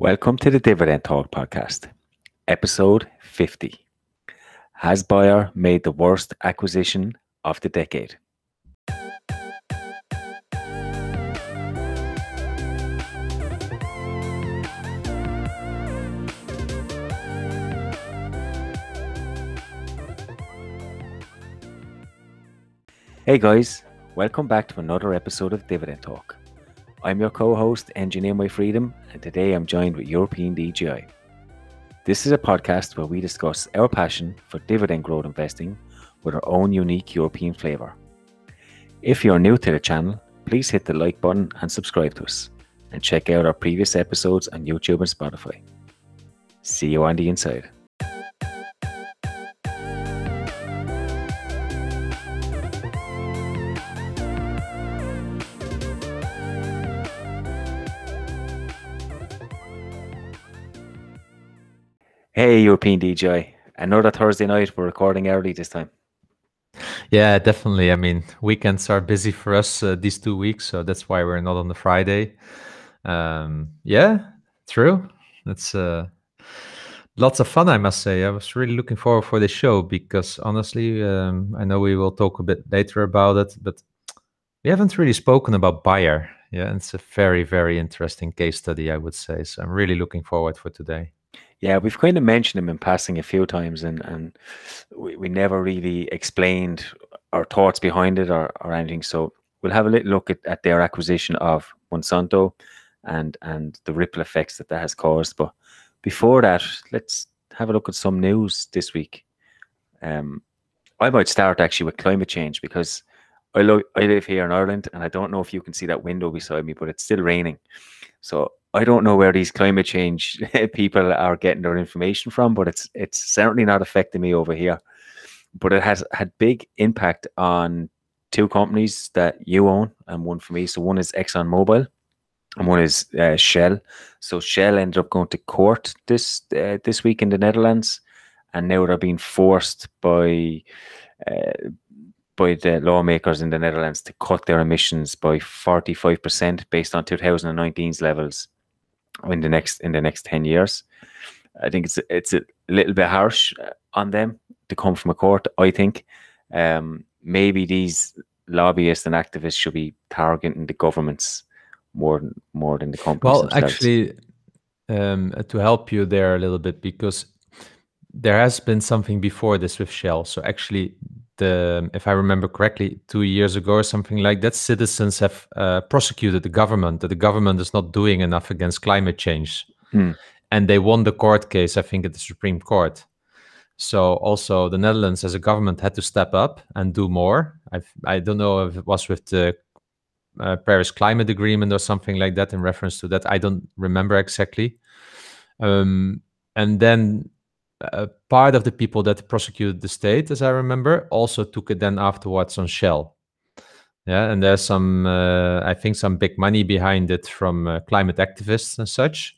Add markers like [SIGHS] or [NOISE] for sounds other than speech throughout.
Welcome to the Dividend Talk podcast, episode 50. Has Bayer made the worst acquisition of the decade? Hey guys, welcome back to another episode of Dividend Talk. I'm your co host, Engineer My Freedom, and today I'm joined with European DJI. This is a podcast where we discuss our passion for dividend growth investing with our own unique European flavour. If you're new to the channel, please hit the like button and subscribe to us, and check out our previous episodes on YouTube and Spotify. See you on the inside. Hey, European DJI. Another Thursday night. We're recording early this time. Yeah, definitely. I mean, weekends are busy for us uh, these two weeks, so that's why we're not on the Friday. Um, yeah, true. That's uh, lots of fun, I must say. I was really looking forward for this show because honestly, um, I know we will talk a bit later about it, but we haven't really spoken about Bayer. Yeah, it's a very, very interesting case study, I would say. So I'm really looking forward for today. Yeah, we've kind of mentioned him in passing a few times, and and we, we never really explained our thoughts behind it or, or anything. So we'll have a little look at, at their acquisition of Monsanto and and the ripple effects that that has caused. But before that, let's have a look at some news this week. Um, I might start actually with climate change because I, lo- I live here in Ireland, and I don't know if you can see that window beside me, but it's still raining. So I don't know where these climate change [LAUGHS] people are getting their information from, but it's it's certainly not affecting me over here. But it has had big impact on two companies that you own and one for me. So one is ExxonMobil and one is uh, Shell. So Shell ended up going to court this uh, this week in the Netherlands, and now they're being forced by uh, by the lawmakers in the Netherlands to cut their emissions by 45% based on 2019's levels in the next in the next 10 years. I think it's it's a little bit harsh on them to come from a court. I think um, maybe these lobbyists and activists should be targeting the governments more more than the companies. Well, themselves. actually, um, to help you there a little bit, because there has been something before this with Shell. So actually, the if I remember correctly, two years ago or something like that, citizens have uh, prosecuted the government that the government is not doing enough against climate change, Hmm. and they won the court case. I think at the Supreme Court. So also the Netherlands as a government had to step up and do more. I I don't know if it was with the uh, Paris Climate Agreement or something like that in reference to that. I don't remember exactly. Um, and then uh, part of the people that prosecuted the state, as I remember, also took it then afterwards on Shell. Yeah, and there's some, uh, I think, some big money behind it from uh, climate activists and such.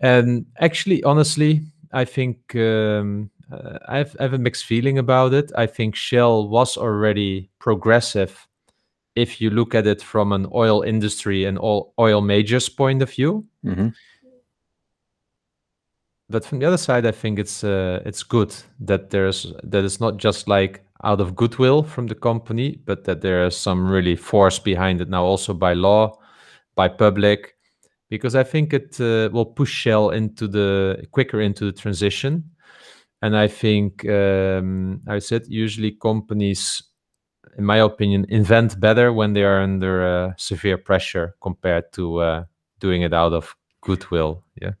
And actually, honestly, I think um, uh, I, have, I have a mixed feeling about it. I think Shell was already progressive if you look at it from an oil industry and all oil majors point of view. Mhm. But from the other side, I think it's uh, it's good that there's that it's not just like out of goodwill from the company, but that there is some really force behind it now, also by law, by public, because I think it uh, will push Shell into the quicker into the transition. And I think um, I said usually companies, in my opinion, invent better when they are under uh, severe pressure compared to uh, doing it out of goodwill. Yeah.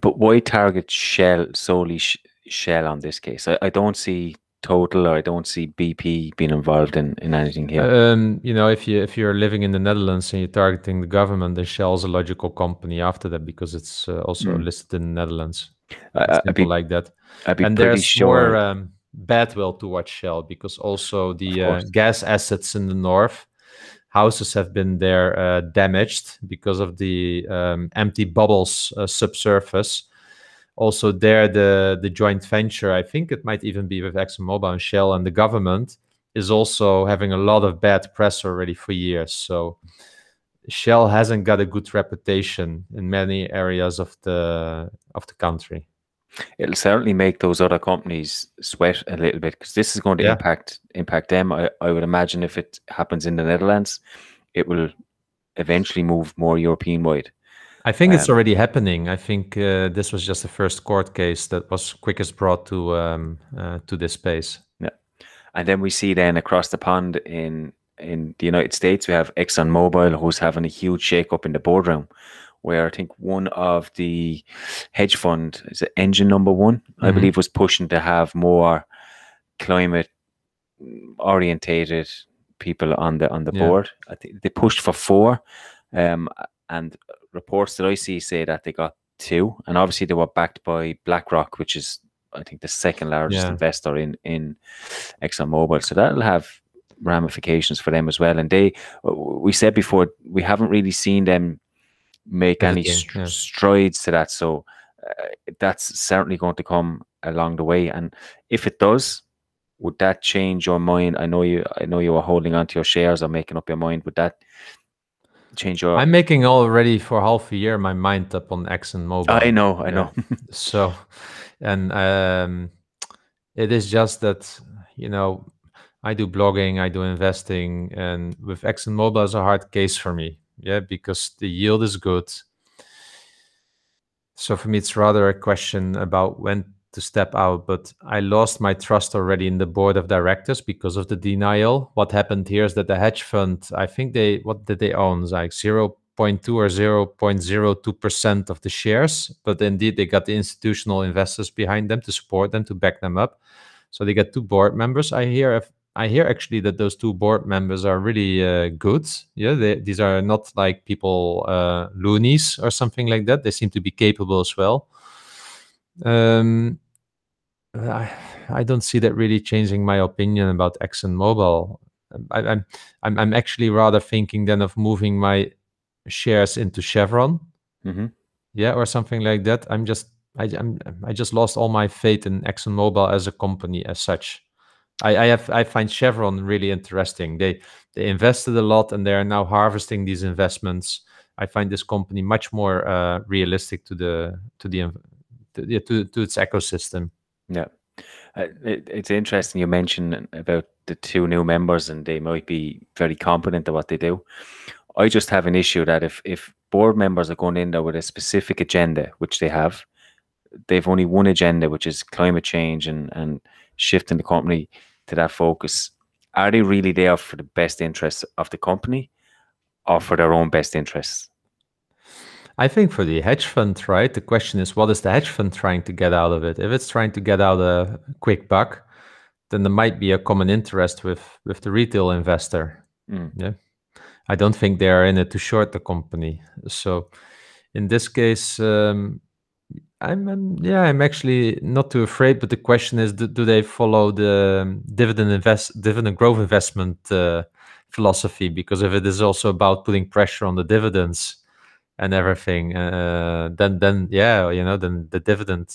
But why target Shell solely sh- Shell on this case? I, I don't see Total or I don't see BP being involved in, in anything here. Um, you know, if you if you're living in the Netherlands and you're targeting the government, then Shell is a logical company after that because it's uh, also Mm. listed in the Netherlands. I, I'd be, like that. I'd be and pretty there's sure. more um, badwill towards Shell because also the uh, gas assets in the north, houses have been there uh, damaged because of the um, empty bubbles uh, subsurface. Also, there the the joint venture, I think it might even be with ExxonMobil and Shell and the government, is also having a lot of bad press already for years. So Shell hasn't got a good reputation in many areas of the of the country. It'll certainly make those other companies sweat a little bit because this is going to Yeah. impact impact them. I, I would imagine if it happens in the Netherlands, it will eventually move more European wide. I think it's Um, already happening. I think uh, this was just the first court case that was quickest brought to um, uh, to this space. Yeah, And then we see then across the pond in in the United States, we have ExxonMobil who's having a huge shake-up in the boardroom, where I think one of the hedge fund is it engine number one, I Mhm. believe, was pushing to have more climate orientated people on the on the Yeah. board. I think they pushed for four, um, and reports that I see say that they got two, and obviously they were backed by BlackRock, which is I think the second largest Yeah. investor in in ExxonMobil. So that'll have ramifications for them as well. And they, we said before, we haven't really seen them make any Pivoting, str- yeah. strides to that. So uh, that's certainly going to come along the way. And if it does, would that change your mind? I know you. I know you were holding on to your shares or making up your mind. Would that change your? I'm making already for half a year my mind up on ExxonMobil. I know. I Yeah. know. [LAUGHS] so and um it is just that you know i do blogging i do investing and with exxonmobil is a hard case for me yeah because the yield is good. So for me it's rather a question about when to step out but i lost my trust already in the board of directors because of the denial. What happened here is that the hedge fund i think they what did they own? It's like 0.2 or 0.02 percent of the shares but indeed they got the institutional investors behind them to support them to back them up. So they got two board members. I hear I hear actually that those two board members are really uh, good. Yeah, they, these are not like people uh, loonies or something like that. They seem to be capable as well. Um, I, I don't see that really changing my opinion about ExxonMobil. I, I'm I'm I'm actually rather thinking then of moving my shares into Chevron, hmm yeah, or something like that. I'm just I I'm, I just lost all my faith in ExxonMobil as a company as such. I, I have I find Chevron really interesting. They they invested a lot and they are now harvesting these investments. I find this company much more uh, realistic to the to the to, to, to its ecosystem. Yeah. Uh, it, it's interesting you mentioned about the two new members and they might be very competent at what they do. I just have an issue that if if board members are going in there with a specific agenda, which they have, they've only one agenda, which is climate change and and shifting the company to that focus. Are they really there for the best interests of the company or for their own best interests? I think for the hedge fund, right? The question is, what is the hedge fund trying to get out of it? If it's trying to get out a quick buck, then there might be a common interest with with the retail investor. Mm. Yeah, I don't think they are in it to short the company. So, in this case, um, I'm, I'm yeah, I'm actually not too afraid. But the question is, do, do they follow the um, dividend invest dividend growth investment uh, philosophy? Because if it is also about putting pressure on the dividends and everything, uh, then then yeah, you know, then the dividend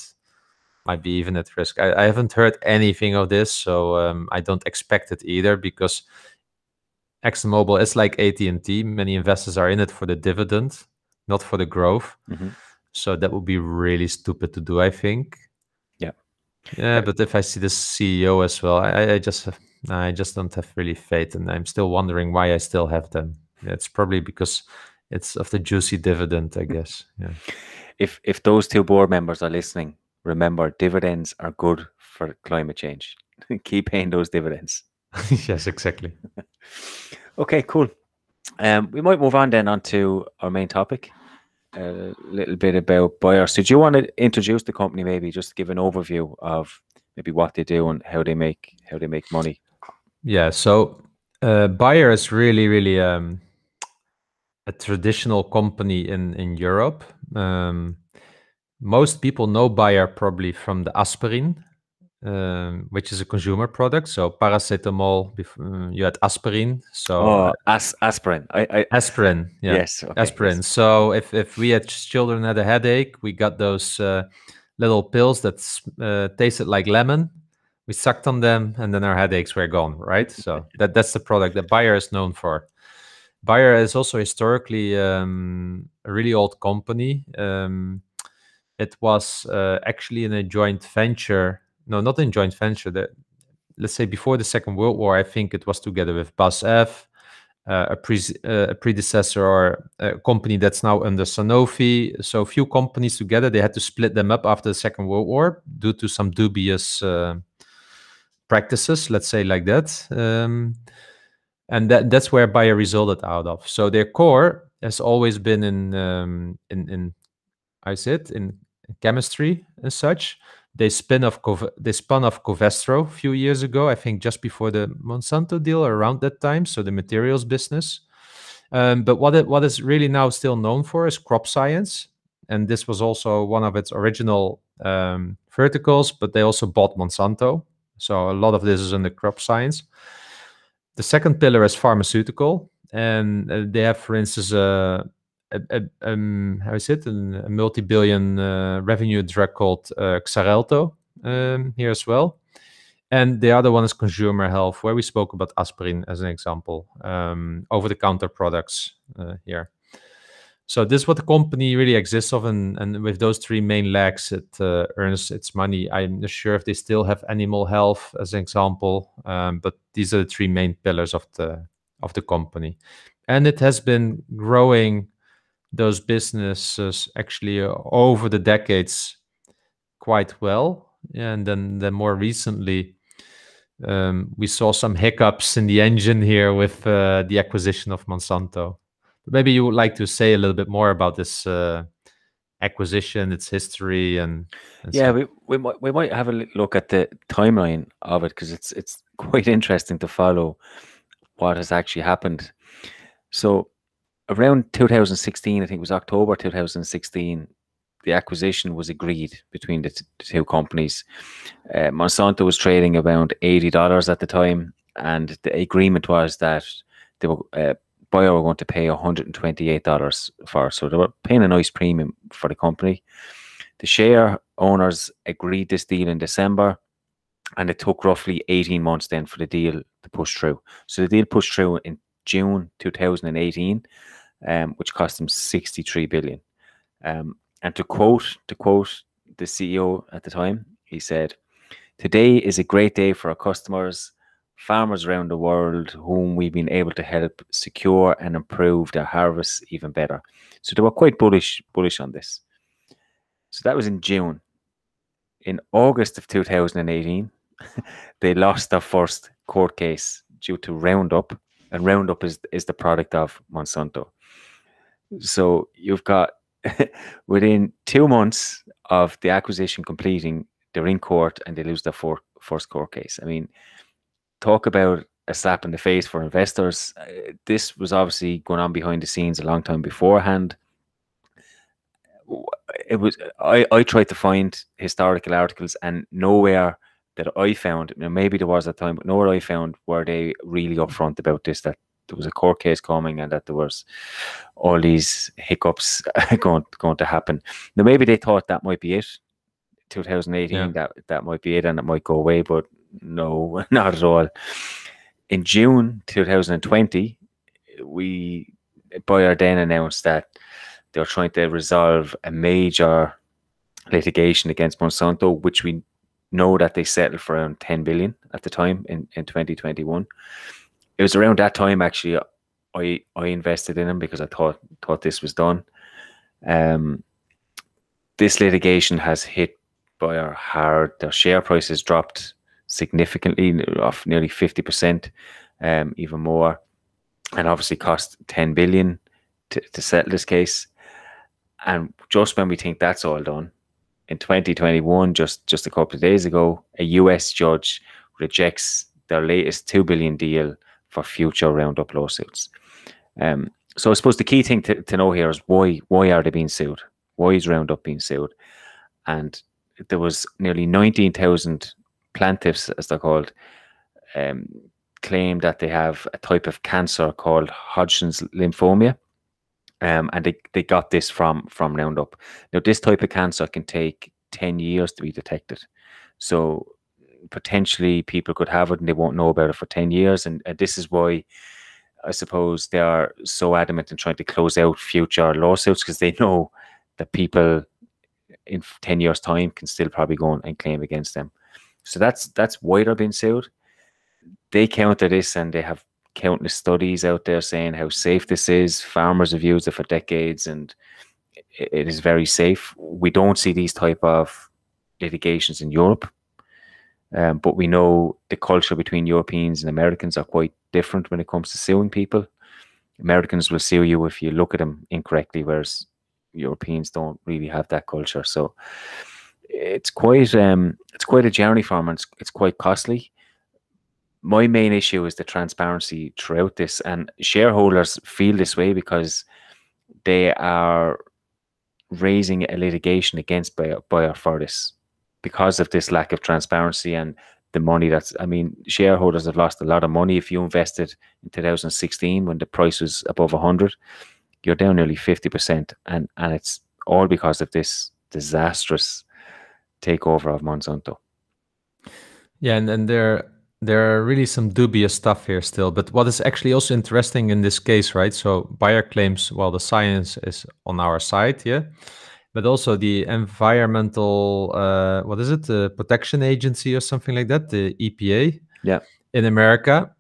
might be even at risk. I, I haven't heard anything of this, so um, I don't expect it either because ExxonMobil is like AT&T. Many investors are in it for the dividend, not for the growth. Mhm. So that would be really stupid to do, I think. Yeah. Yeah, but if I see the CEO as well, I, I- just have, I just don't have really faith, and I'm still wondering why I still have them. It's probably because it's of the juicy dividend, I guess. Yeah. If if those two board members are listening, remember dividends are good for climate change. [LAUGHS] Keep paying those dividends. [LAUGHS] yes, exactly. [LAUGHS] Okay, cool. Um, we might move on then onto our main topic. A little bit about buyers. So, do you want to introduce the company? Maybe just give an overview of maybe what they do and how they make how they make money. Yeah. So uh, Bayer is really, really um, a traditional company in in Europe. Um, most people know Bayer probably from the aspirin, um, which is a consumer product. So paracetamol. uh, you had aspirin. So Oh, as, aspirin. I, I aspirin. Yeah. yes, okay, aspirin. So if if we had children had a headache, we got those uh, little pills that uh, tasted like lemon. We sucked on them, and then our headaches were gone. Right. So [LAUGHS] that that's the product that Bayer is known for. Bayer is also historically um, a really old company. Um, it was uh, actually in a joint venture. No, not in joint venture. That let's say before the Second World War, I think it was together with BASF, uh, a, pre- uh, a predecessor or a company that's now under Sanofi. So a few companies together. They had to split them up after the Second World War due to some dubious uh, practices. Let's say like that. Um, and that that's where Bayer resulted out of. So their core has always been in um, in in I said in chemistry and such. They spin off they spun off Covestro a few years ago, I think just before the Monsanto deal around that time. So the materials business. Um, but what it, what is really now still known for is crop science, and this was also one of its original um, verticals. But they also bought Monsanto, so a lot of this is in the crop science. The second pillar is pharmaceutical, and uh, they have, for instance, a, a, a um, how is it, a, multi-billion uh, revenue drug called uh, Xarelto um, here as well. And the other one is consumer health, where we spoke about aspirin as an example, um, over-the-counter products uh, here. So this is what the company really exists of, and, and with those three main legs, it uh, earns its money. I'm not sure if they still have animal health as an example, um, but these are the three main pillars of the of the company, and it has been growing those businesses actually uh, over the decades quite well, and then then more recently. Um, we saw some hiccups in the engine here with uh, the acquisition of Monsanto maybe you would like to say a little bit more about this uh, acquisition, its history, and, and yeah, we, we might we might have a look at the timeline of it because it's it's [LAUGHS] quite interesting to follow what has actually happened. So around 2016, I think it was October 2016, the acquisition was agreed between the, t- the two companies. Uh, Monsanto was trading around eighty dollars at the time, and the agreement was that they were uh, were going to pay $128 for. So they were paying a nice premium for the company. The share owners agreed this deal in December, and it took roughly 18 months then for the deal to push through. So the deal pushed through in June 2018, um, which cost them 63 billion. Um, and to quote to quote the CEO at the time, he said, "Today is a great day for our customers farmers around the world whom we've been able to help secure and improve their harvests even better. So they were quite bullish bullish on this. So that was in June. In August of 2018, [LAUGHS] they lost their first court case due to Roundup, and Roundup is is the product of Monsanto. So you've got [LAUGHS] within two months of the acquisition completing, they're in court and they lose their for, first court case. I mean, talk about a slap in the face for investors. Uh, this was obviously going on behind the scenes a long time beforehand. It was I, I tried to find historical articles and nowhere that I found, know, maybe there was a time, but nowhere I found were they really upfront about this that there was a court case coming and that there was all these hiccups [LAUGHS] going going to happen. Now maybe they thought that might be it. 2018 yeah. that that might be it and it might go away, but no, [LAUGHS] not at all. In June 2020, we Bayer then announced that they were trying to resolve a major litigation against Monsanto, which we know that they settled for around 10 billion at the time in, in 2021. It was around that time actually I I invested in them because I thought thought this was done. Um, this litigation has hit Bayer hard. Their share price has dropped significantly, off nearly 50%, um, even more, and obviously cost 10 billion to, to settle this case. And just when we think that's all done, in 2021, just just a couple of days ago, a US judge rejects their latest two billion deal for future Roundup lawsuits. Um, so I suppose the key thing to, to know here is why why are they being sued? Why is Roundup being sued? And there was nearly 19,000 plaintiffs, as they're called, um, claim that they have a type of cancer called Hodgkin's lymphoma. Um, and they, they got this from from Roundup. Now, this type of cancer can take 10 years to be detected. So potentially people could have it and they won't know about it for 10 years. And, and this is why I suppose they are so adamant in trying to close out future lawsuits because they know that people in 10 years time can still probably go and claim against them so that's that's why they're being sued they counter this and they have countless studies out there saying how safe this is farmers have used it for decades and it, is very safe we don't see these type of litigations in europe um, but we know the culture between Europeans and Americans are quite different when it comes to suing people. Americans will sue you if you look at them incorrectly, whereas Europeans don't really have that culture. So it's quite um, it's quite a journey for them, it's, it's quite costly. My main issue is the transparency throughout this, and shareholders feel this way because they are raising a litigation against Bayer, Bayer for this because of this lack of transparency and the money that's I mean shareholders have lost a lot of money. If you invested in 2016 when the price was above 100 you're down nearly 50% and and it's all because of this disastrous takeover of Monsanto. Yeah and, and there there are really some dubious stuff here still but what is actually also interesting in this case right? So Bayer claims well the science is on our side yeah? But also the environmental uh, what is it? The protection agency or something like that the epa yeah. in america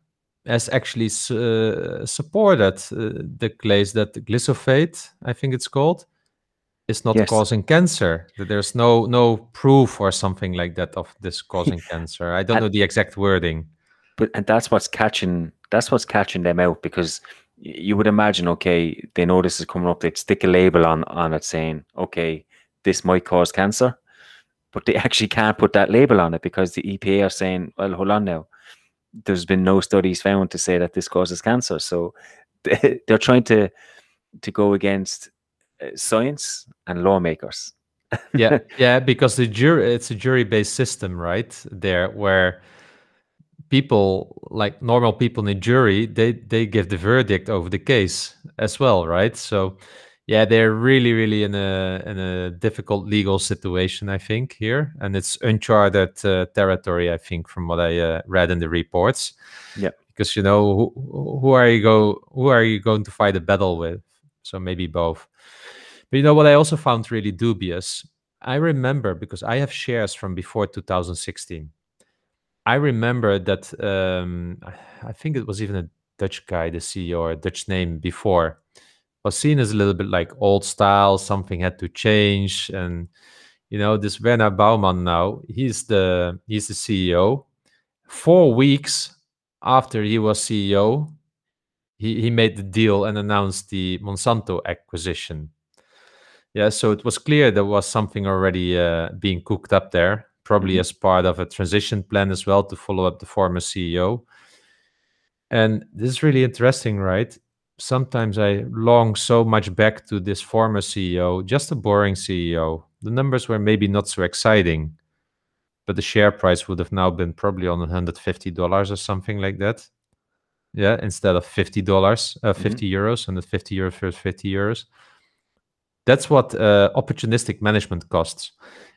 has actually uh, supported uh, the claims that glyphosate i think it's called is not Yes. causing cancer that there's no no proof or something like that of this causing cancer. I don't And- know the exact wording. But and that's what's catching that's what's catching them out because y- you would imagine okay they know this is coming up they'd stick a label on on it saying okay this might cause cancer but they [LAUGHS] actually can't put that label on it because the epa are saying well hold on now. There's been no studies found to say that this causes cancer. So they- [LAUGHS] they're trying to to go against science and lawmakers. Yeah [LAUGHS] yeah because the jury it's a jury based system right there where people like normal people in the jury they they give the verdict over the case as well right? So yeah they're really really in a in a difficult legal situation i think here. And it's uncharted uh, territory i think from what i uh, read in the reports. Yeah. because you know who, who are you go who are you going to fight a battle with? So maybe both but you know what i also found really dubious i remember because i have shares from before 2016 I remember that um, I- think it was even a Dutch guy, the CEO, or a Dutch name before, was seen as a little bit like old style. Something had to change, and you know this Werner Baumann now he's the he's the CEO. Four weeks after he was CEO, he he made the deal and announced the Monsanto acquisition. Yeah, so it was clear there was something already uh, being cooked up there, probably Mhm. as part of a transition plan as well to follow up the former CEO. And this is really interesting, right? Sometimes I long so much back to this former CEO, just a boring CEO. The numbers were maybe not so exciting, but the share price would have now been probably on $150 or something like that. Yeah, instead of $50, uh, 50 euros, and the 50 euros versus 50 euros. That's what uh, opportunistic management costs.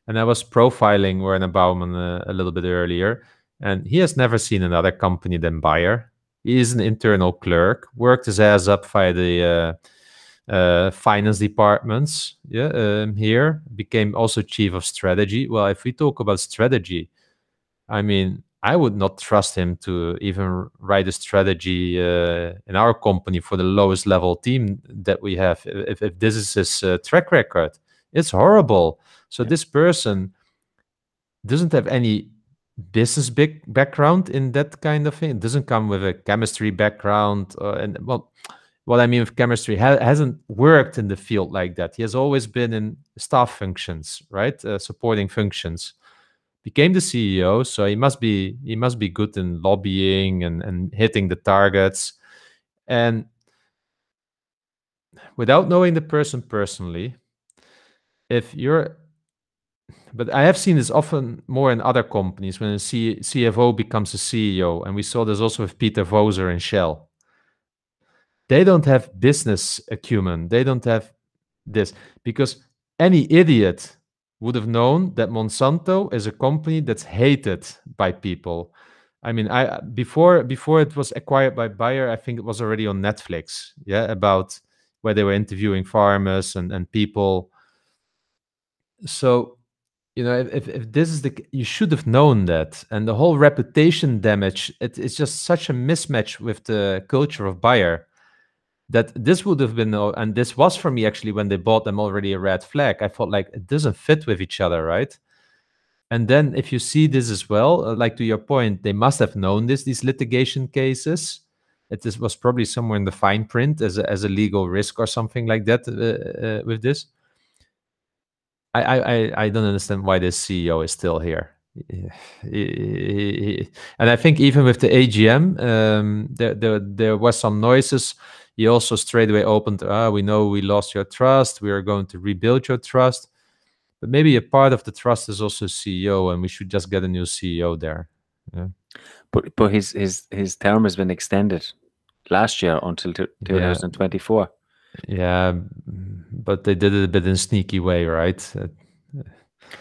And I was profiling Werner Baumann uh, a little bit earlier, and he has never seen another company than Bayer. He is an internal clerk, worked his ass up via the uh, uh, finance departments. Yeah, um, here became also chief of strategy. Well, if we talk about strategy, I mean, I would not trust him to even write a strategy uh, in our company for the lowest level team that we have. If, if this is his uh, track record, it's horrible. So Yeah. this person doesn't have any business big background in that kind of thing. It Doesn't come with a chemistry background, uh, and well, what I mean with chemistry ha- hasn't worked in the field like that. He has always been in staff functions, right, uh, supporting functions became the CEO, so he must be he must be good in lobbying and, and hitting the targets. And without knowing the person personally, if you're but I have seen this often more in other companies when a C- CFO becomes a CEO, and we saw this also with Peter Voser and Shell. They don't have business acumen. They don't have this because any idiot would have known that Monsanto is a company that's hated by people. I mean, I before before it was acquired by Bayer, I think it was already on Netflix. Yeah, about where they were interviewing farmers and and people. So, you know, if if this is the you should have known that, and the whole reputation damage. It, it's just such a mismatch with the culture of Bayer that this would have been and this was for me actually when they bought them already a red flag. I thought like it doesn't fit with each other right? And then if you see this as well uh, like to your point they must have known this these litigation cases. It is, was probably somewhere in the fine print as a, as a legal risk or something like that uh, uh, with this. I, I i don't understand why this ceo is still here. [SIGHS] And i think even with the agm um, there, there there was some noises he also straight away opened ah we know we lost your trust we are going to rebuild your trust but maybe a part of the trust is also ceo and we should just get a new ceo there yeah. but but his his his term has been extended last year until 2024 yeah. yeah but they did it a bit in a sneaky way right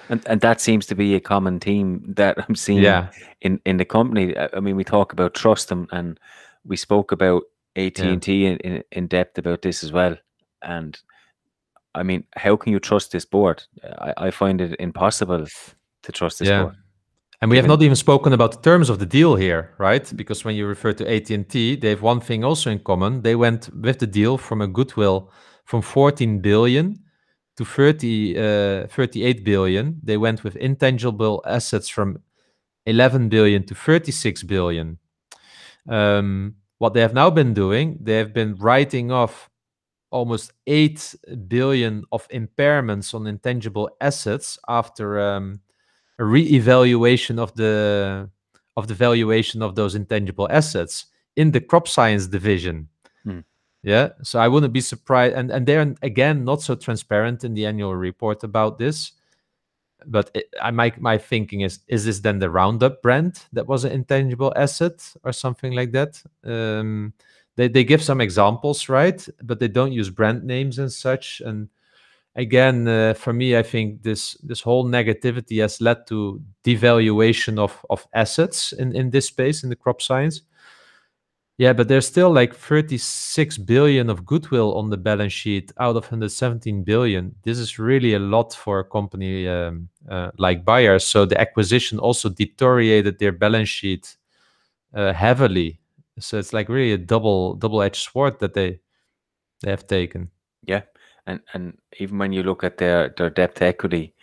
and and that seems to be a common theme that I'm seeing yeah. in in the company. I mean, we talk about trust and and we spoke about AT&T yeah. in, in, in depth about this as well. And I mean, how can you trust this board? I, I find it impossible to trust this yeah. board. And we have not even spoken about the terms of the deal here, right? Because when you refer to AT&T, they have one thing also in common. They went with the deal from a goodwill from 14 billion to 30, uh, 38 billion. They went with intangible assets from 11 billion to 36 billion. Um, what they have now been doing, they have been writing off almost 8 billion of impairments on intangible assets after um, a re-evaluation of the of the valuation of those intangible assets in the crop science division. Hmm. Yeah, so I wouldn't be surprised. And and they're again not so transparent in the annual report about this but it, I my my thinking is is this then the Roundup brand that was an intangible asset or something like that? Um, they they give some examples, right? But they don't use brand names and such. And again, uh, for me, I think this this whole negativity has led to devaluation of of assets in in this space in the crop science. Yeah, but there's still like 36 billion of goodwill on the balance sheet out of 117 billion. This is really a lot for a company um, uh, like Bayer. So the acquisition also deteriorated their balance sheet uh, heavily. So it's like really a double double-edged sword that they they have taken. Yeah, and and even when you look at their their debt equity,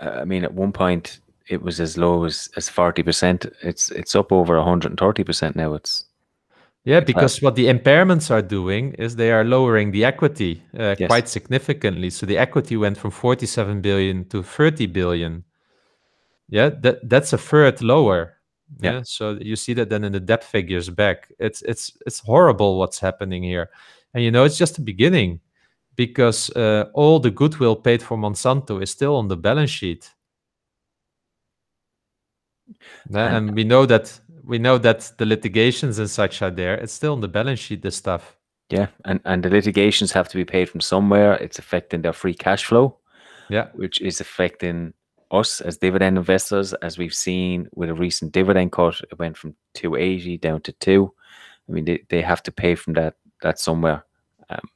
uh, I mean, at one point it was as low as as forty percent. It's it's up over one hundred and thirty percent now. It's yeah, because what the impairments are doing is they are lowering the equity uh, yes. quite significantly. So the equity went from 47 billion to 30 billion. Yeah, that that's a third lower. Yeah. yeah. So you see that then in the debt figures back. It's it's it's horrible what's happening here. And you know, it's just the beginning because uh, all the goodwill paid for Monsanto is still on the balance sheet. and we know that we know that the litigations and such are there. It's still on the balance sheet, this stuff. Yeah, and and the litigations have to be paid from somewhere. It's affecting their free cash flow. Yeah, which is affecting us as dividend investors, as we've seen with a recent dividend cut. It went from two eighty down to two. I mean, they, they have to pay from that that somewhere. Um,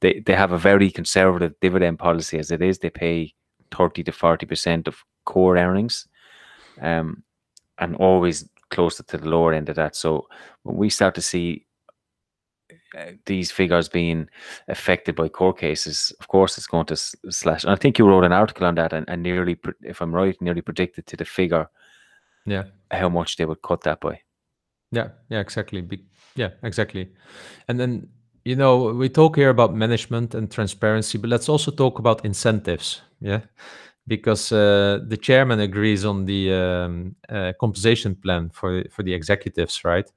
they they have a very conservative dividend policy as it is. They pay thirty to forty percent of core earnings, um, and always closer to the lower end of that. So when we start to see uh, these figures being affected by court cases, of course, it's going to slash. And I think you wrote an article on that, and, and nearly, if I'm right, nearly predicted to the figure, yeah, how much they would cut that by. Yeah, yeah, exactly. Be- yeah, exactly. And then you know we talk here about management and transparency, but let's also talk about incentives. Yeah, because uh, the chairman agrees on the um, uh, compensation plan for for the executives, right?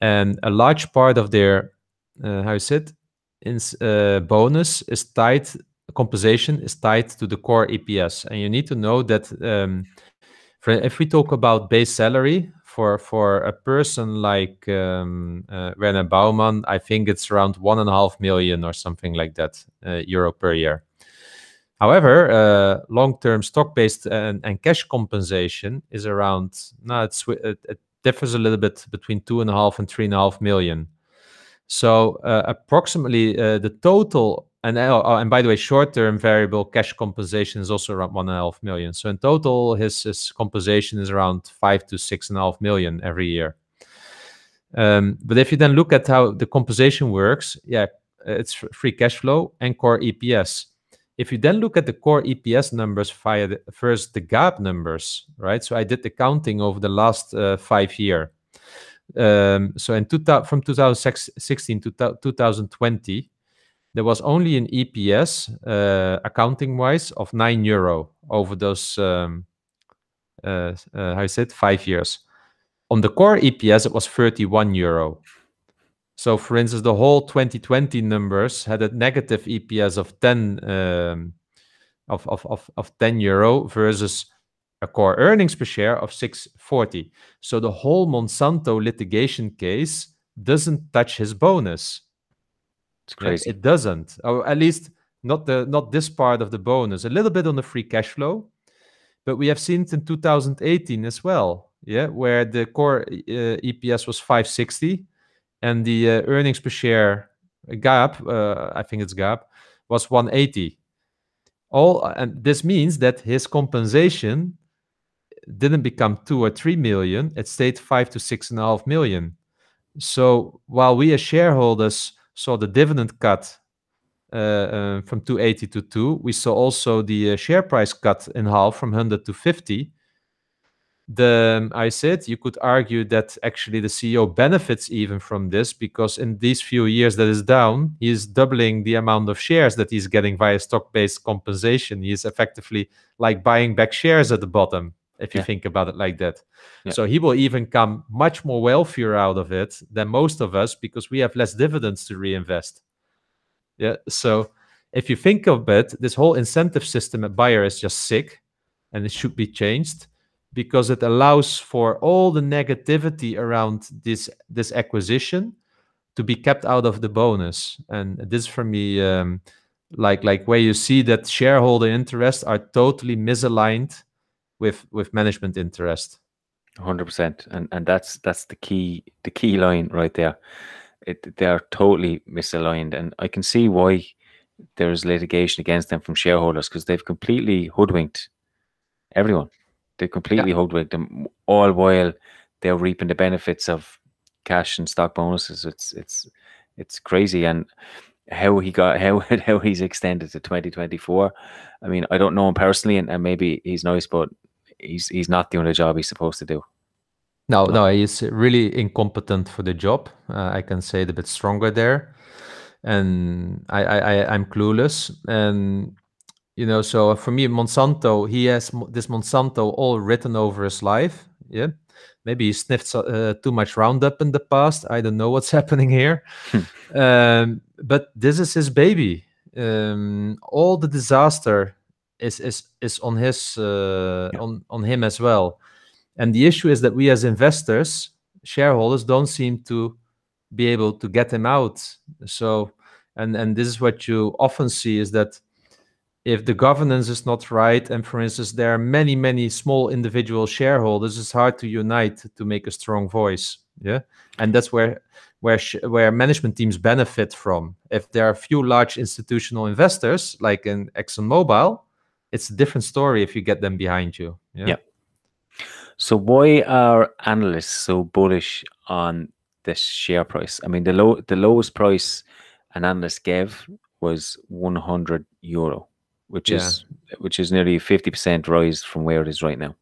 And a large part of their uh, how is it? In uh, bonus is tied compensation is tied to the core EPS, and you need to know that um, if we talk about base salary for for a person like um, uh, Werner Baumann, I think it's around one and a half million or something like that uh, euro per year However, uh, long-term stock-based and, cash compensation is around now at, differs a little bit between two and a half and three and a half million. So uh, approximately uh, the total, and oh, and by the way, short-term variable cash compensation is also around one and a half million. So in total, his, his compensation is around five to six and a half million every year. Um, but if you then look at how the compensation works, yeah, it's free cash flow and core EPS. If you then look at the core EPS numbers via the, first the GAAP numbers, right? So I did the counting over the last uh, five year. Um, so in two, from 2016 to 2020, there was only an EPS uh, accounting wise of nine euro over those um, uh, uh, how is it five years. On the core EPS, it was 31 euro. So, for instance, the whole 2020 numbers had a negative EPS of 10 um, of, of, of, of 10 euro versus a core earnings per share of 640. So the whole Monsanto litigation case doesn't touch his bonus. It's crazy. It doesn't, or at least not the not this part of the bonus. A little bit on the free cash flow, but we have seen it in 2018 as well. Yeah, where the core uh, EPS was 560 and the uh, earnings per share GAAP uh, i think it's GAAP, was 180. All and this means that his compensation didn't become two or three million; it stayed five to six and a half million. So while we as shareholders saw the dividend cut uh, uh, from 280 to 2, we saw also the uh, share price cut in half from 100 to 50 the um, I said you could argue that actually the CEO benefits even from this because in these few years that is down, he is doubling the amount of shares that he's getting via stock-based compensation. He is effectively like buying back shares at the bottom, if you yeah. think about it like that. Yeah. So he will even come much more wealthier out of it than most of us because we have less dividends to reinvest. Yeah. So if you think of it, this whole incentive system at Bayer is just sick and it should be changed because it allows for all the negativity around this this acquisition to be kept out of the bonus. And this for me um, like like where you see that shareholder interests are totally misaligned with with management interest. 100% and and that's that's the key the key line right there. It, they are totally misaligned. And i can see why there's litigation against them from shareholders because they've completely hoodwinked everyone they completely yeah. hoodwinked them, all while they're reaping the benefits of cash and stock bonuses. It's it's it's crazy, and how he got [LAUGHS] how how he's extended to 2024. I mean, I don't know him personally, and, and maybe he's nice, but he's he's not doing the job he's supposed to do. No, no, he's really incompetent for the job. Uh, I can say it a bit stronger there, and I, I, I'm clueless. And you know so for me monsanto he has this monsanto all written over his life yeah? Maybe he sniffed uh, too much roundup in the past. I don't know what's [LAUGHS] happening here. Hmm. um, but this is his baby. Um, all the disaster is is is on his uh, yeah. on on him as well. And the issue is that we as investors shareholders don't seem to be able to get him out. So and and this is what you often see is that if the governance is not right and for instance there are many many small individual shareholders it's hard to unite to make a strong voice yeah? And that's where where where management teams benefit from. If there are a few large institutional investors like in exxonmobil it's a different story if you get them behind you yeah, yeah. so why are analysts so bullish on this share price? I mean the low the lowest price an analyst gave was 100 euro which yeah. is which is nearly 50% rise from where it is right now.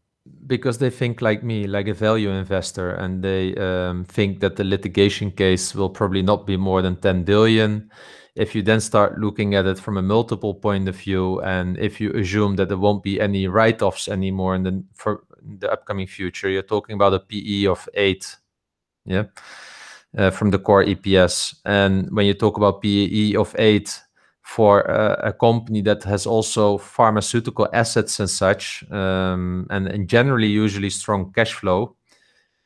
Because they think like me like a value investor and they um, think that the litigation case will probably not be more than 10 billion. If you then start looking at it from a multiple point of view and if you assume that there won't be any write-offs anymore in the for the upcoming future you're talking about a pe of 8 yeah uh, from the core eps and when you talk about pe of 8 for a, a, company that has also pharmaceutical assets and such, um, and, and, generally usually strong cash flow,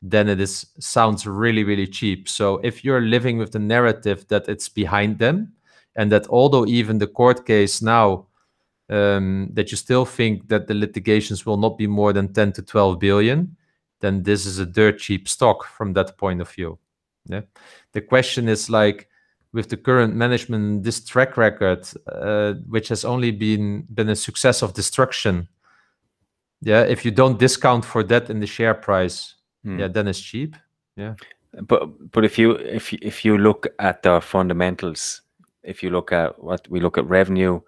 then it is sounds really really cheap. So if you're living with the narrative that it's behind them, and that although even the court case now, um, that you still think that the litigations will not be more than 10 to 12 billion, then this is a dirt cheap stock from that point of view. Yeah. The question is like with the current management, this track record, uh, which has only been been a success of destruction. Yeah, if you don't discount for that in the share price, Hmm. yeah, then it's cheap. Yeah. But but if you if you- if you look at the fundamentals, if you look at what we look at revenue,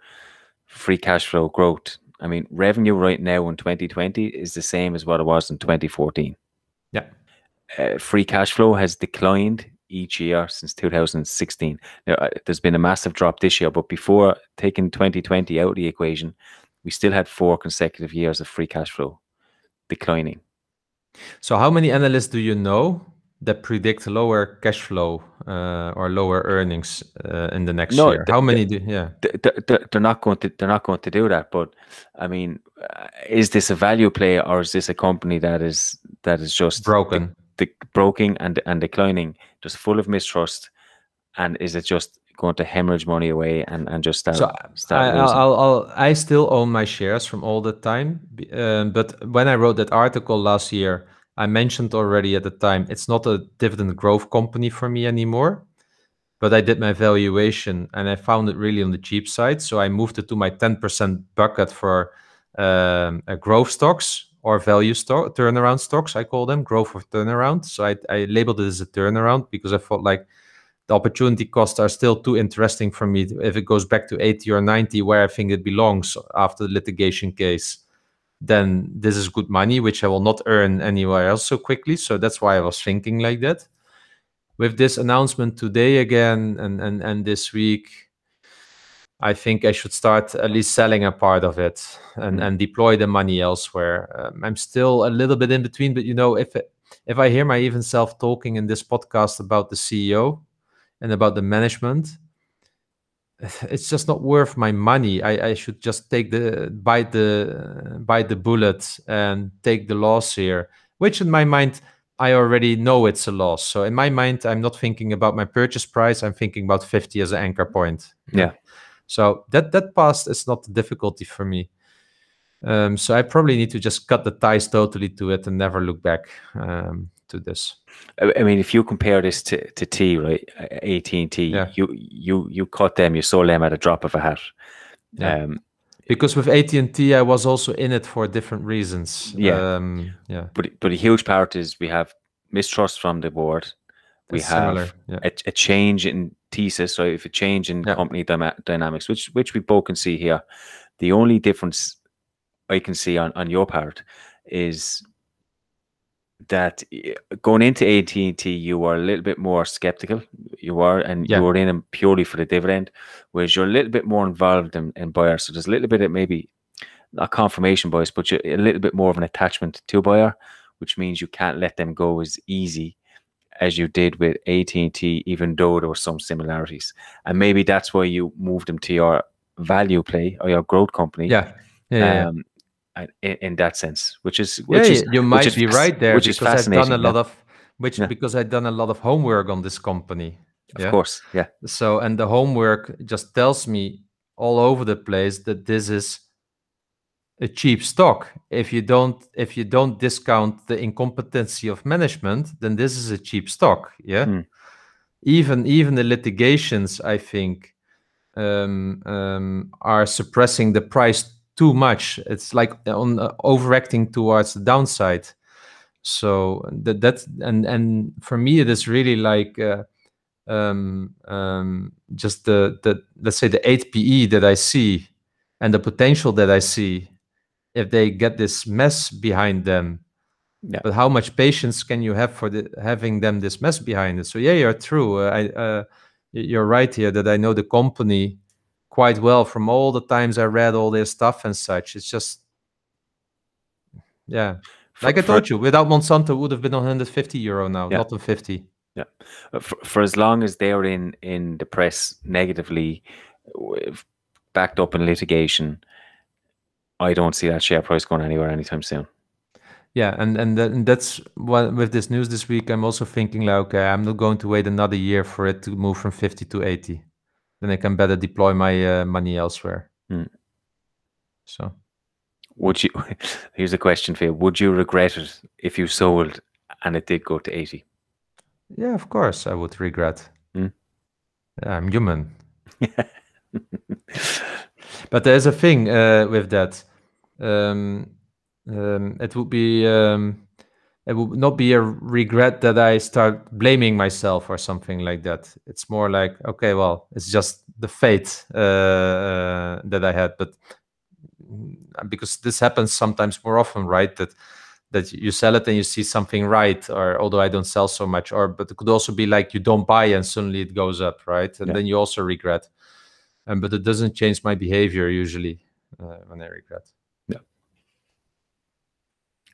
free cash flow growth. I mean, revenue right now in 2020 is the same as what it was in 2014. Yeah. Uh, free cash flow has declined each year since 2016. Now, uh, there's been a massive drop this year, but before taking 2020 out of the equation, we still had four consecutive years of free cash flow declining. So how many analysts do you know that predict lower cash flow uh, or lower earnings uh, in the next No, year? How many do yeah. th- th- th- they're not going to they're not going to do that. But I mean, uh, is this a value play or is this a company that is that is just broken? De- broken and and declining, just full of mistrust? And is it just going to hemorrhage money away and and just start So start I? I'll, I'll, I still own my shares from all the time. Um, but when I wrote that article last year, I mentioned already at the time it's not a dividend growth company for me anymore. But I did my valuation and I found it really on the cheap side. So I moved it to my 10% bucket for um, uh, growth stocks or value stock turnaround stocks. I call them growth or turnaround. So I, I labeled it as a turnaround because I felt like the opportunity costs are still too interesting for me if it goes back to 80 or 90 where i think it belongs after the litigation case then this is good money which i will not earn anywhere else so quickly so that's why i was thinking like that with this announcement today again and and, and this week i think i should start at least selling a part of it and Mm. and deploy the money elsewhere. Um, i'm still a little bit in between but you know if it, if i hear my even self talking in this podcast about the ceo and about the management [SIGHS] it's just not worth my money. I, I should just take the bite the bite the bullet and take the loss here which in my mind i already know it's a loss. So in my mind i'm not thinking about my purchase price. I'm thinking about 50 as an anchor point. Yeah. So that that past is not the difficulty for me um, so i probably need to just cut the ties totally to it and never look back um, to this I mean, if you compare this to, to T, right, AT and T, Yeah. you you you cut them, you saw them at a drop of a hat. Yeah. Um, because with AT&T I was also in it for different reasons. Yeah. Um, yeah. but but a huge part is we have mistrust from the board. We It's have similar. Yeah. a, a change in thesis, so if a change in Yeah. company dyma- dynamics, which which we both can see here, the only difference I can see on on your part is that eh, going into AT and T, you were a little bit more skeptical. You were, and Yeah. you were in them purely for the dividend, whereas you're a little bit more involved in, in Bayer. So there's a little bit of maybe not confirmation bias, but you're a little bit more of an attachment to Bayer, which means you can't let them go as easy as you did with AT&T, even though there were some similarities. And maybe that's why you moved them to your value play or your growth company. Yeah. Yeah. yeah, yeah. Um, in, in that sense, which is Yeah, which is yeah, you which might is be right there which is because I've done a lot yeah. of which Yeah. because I've done a lot of homework on this company. Of course, yeah, So and the homework just tells me all over the place that this is a cheap stock. If you don't if you don't discount the incompetency of management, then this is a cheap stock. Yeah. Hmm. Even even the litigations, I think, um, um, are suppressing the price too much. It's like on uh, overacting towards the downside. So that that's and and for me it is really like uh, um, um, just the the let's say the eight PE that I see and the potential that I see if they get this mess behind them. Yeah. But how much patience can you have for the, having them this mess behind it? So yeah, you're true. Uh, I uh, you're right here that I know the company quite well from all the times I read all their stuff and such. It's just yeah. For- Like I for- told you, without Monsanto, would have been 150 euro now, Yeah. not on 50. uh, for, for as long as they're in in the press negatively, backed up in litigation, I don't see that share price going anywhere anytime soon. Yeah, and and, that, and that's what with this news this week. I'm also thinking like, okay, I'm not going to wait another year for it to move from 50 to 80. Then I can better deploy my uh, money elsewhere. Hmm. So would you? [LAUGHS] Here's a question for you: Would you regret it if you sold and it did go to eighty? Yeah, of course, I would regret. Mm. Yeah, I'm human. [LAUGHS] but there's a thing uh, with that. Um, um, it would be um, it would not be a regret that I start blaming myself or something like that. It's more like okay, well, it's just the fate uh, uh, that I had, but mm, because this happens sometimes more often, right? That that you sell it and you see something right, or although I don't sell so much, or but it could also be like you don't buy and suddenly it goes up, right? And Yeah. then you also regret. Um, but it doesn't change my behavior usually uh, when I regret. Yeah.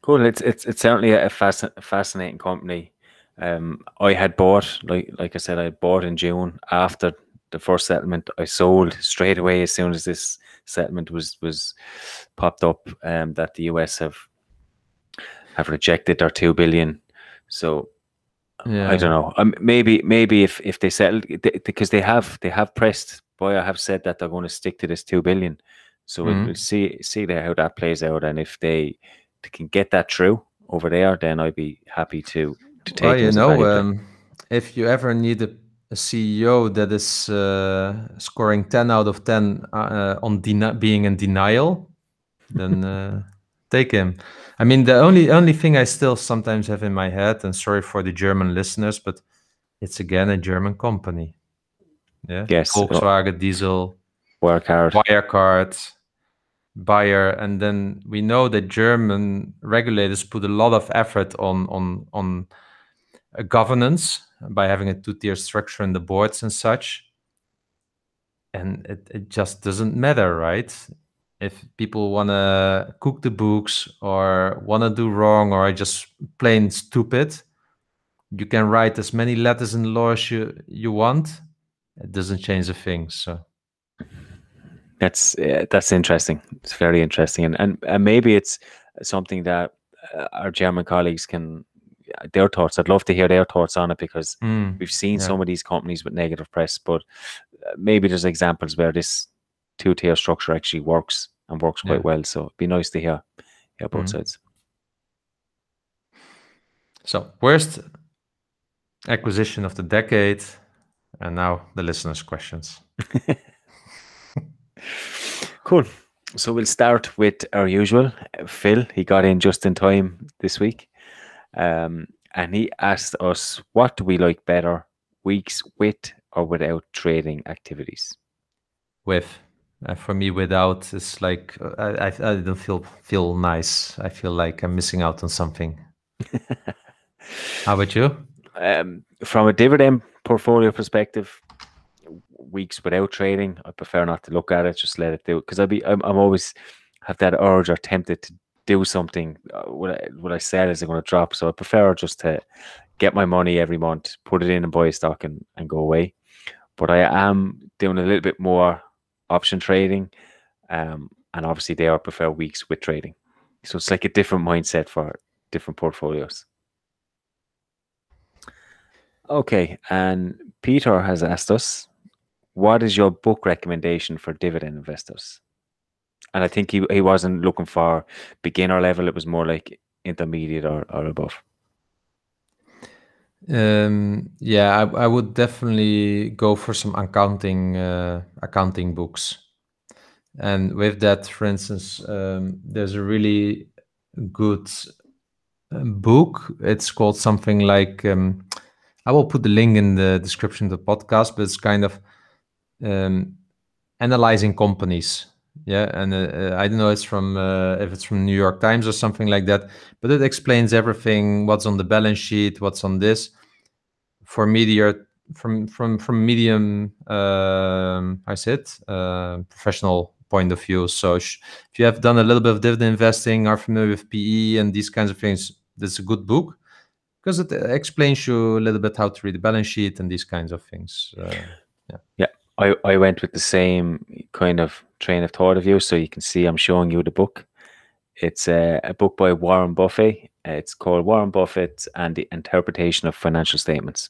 Cool. It's it's it's certainly a fasc- fascinating company. Um, I had bought like like I said, I bought in June after the first settlement. I sold straight away as soon as this settlement was was popped up. Um, that the US have have rejected their two billion. So Yeah, I don't know. Um, maybe maybe if if they settled they, because they have they have pressed. Boy, I have said that they're going to stick to this two billion. So we'll, Mhm. we'll see see there how that plays out, and if they, they can get that through over there, then I'd be happy to to take. Well, you know, um, if you ever need a, a CEO that is uh, scoring 10 out of 10 uh, on deni- being in denial, then uh, take him. I mean, the only only thing I still sometimes have in my head, and sorry for the German listeners, but it's again a German company. Yeah. Yes, Volkswagen, Diesel, work hard. Wirecard, Bayer, and then we know that German regulators put a lot of effort on on on uh, governance by having a two-tier structure in the boards and such. And it, it just doesn't matter, right? If people want to cook the books or want to do wrong or are just plain stupid, you can write as many letters and laws you, you want. It doesn't change a thing. So That's uh, that's interesting. It's very interesting, and and, and maybe it's something that uh, our German colleagues can their thoughts. I'd love to hear their thoughts on it because mm, we've seen Yeah. some of these companies with negative press, but uh, maybe there's examples where this two tier structure actually works and works quite Yeah. well. So it'd be nice to hear hear both Mhm. sides. So, worst acquisition of the decade, and now the listeners' questions. [LAUGHS] Cool. So we'll start with our usual Phil. He got in just in time this week, um, and he asked us, "What do we like better, weeks with or without trading activities?" With uh, for me, without it's like uh, I, I don't feel feel nice. I feel like I'm missing out on something. [LAUGHS] How about you? um, from a dividend portfolio perspective, weeks without trading, I prefer not to look at it. Just let it do because I be I'm, I'm always have that urge or tempted to do something. Uh, what I, what I said is going to drop, so I prefer just to get my money every month, put it in and buy a stock and, and go away. But I am doing a little bit more option trading, um, and obviously they I prefer weeks with trading. So it's like a different mindset for different portfolios. Okay, and Peter has asked us, what is your book recommendation for dividend investors? And I think he, he wasn't looking for beginner level, it was more like intermediate or, or above. Um, yeah, I, I would definitely go for some accounting uh, accounting books. And with that, for instance, um, there's a really good uh, book. It's called something like um, I will put the link in the description of the podcast, but it's kind of um, analyzing companies. Yeah, and uh, uh, I don't know it's from uh, if it's from New York Times or something like that, but it explains everything: what's on the balance sheet, what's on this. For media, from from from medium, um, I said, uh, professional point of view. So sh- if you have done a little bit of dividend investing, are familiar with PE and these kinds of things, this is a good book because it uh, explains you a little bit how to read the balance sheet and these kinds of things. Uh, I, I went with the same kind of train of thought of you. So you can see I'm showing you the book. It's a, a book by Warren Buffett. It's called Warren Buffett and the Interpretation of Financial Statements.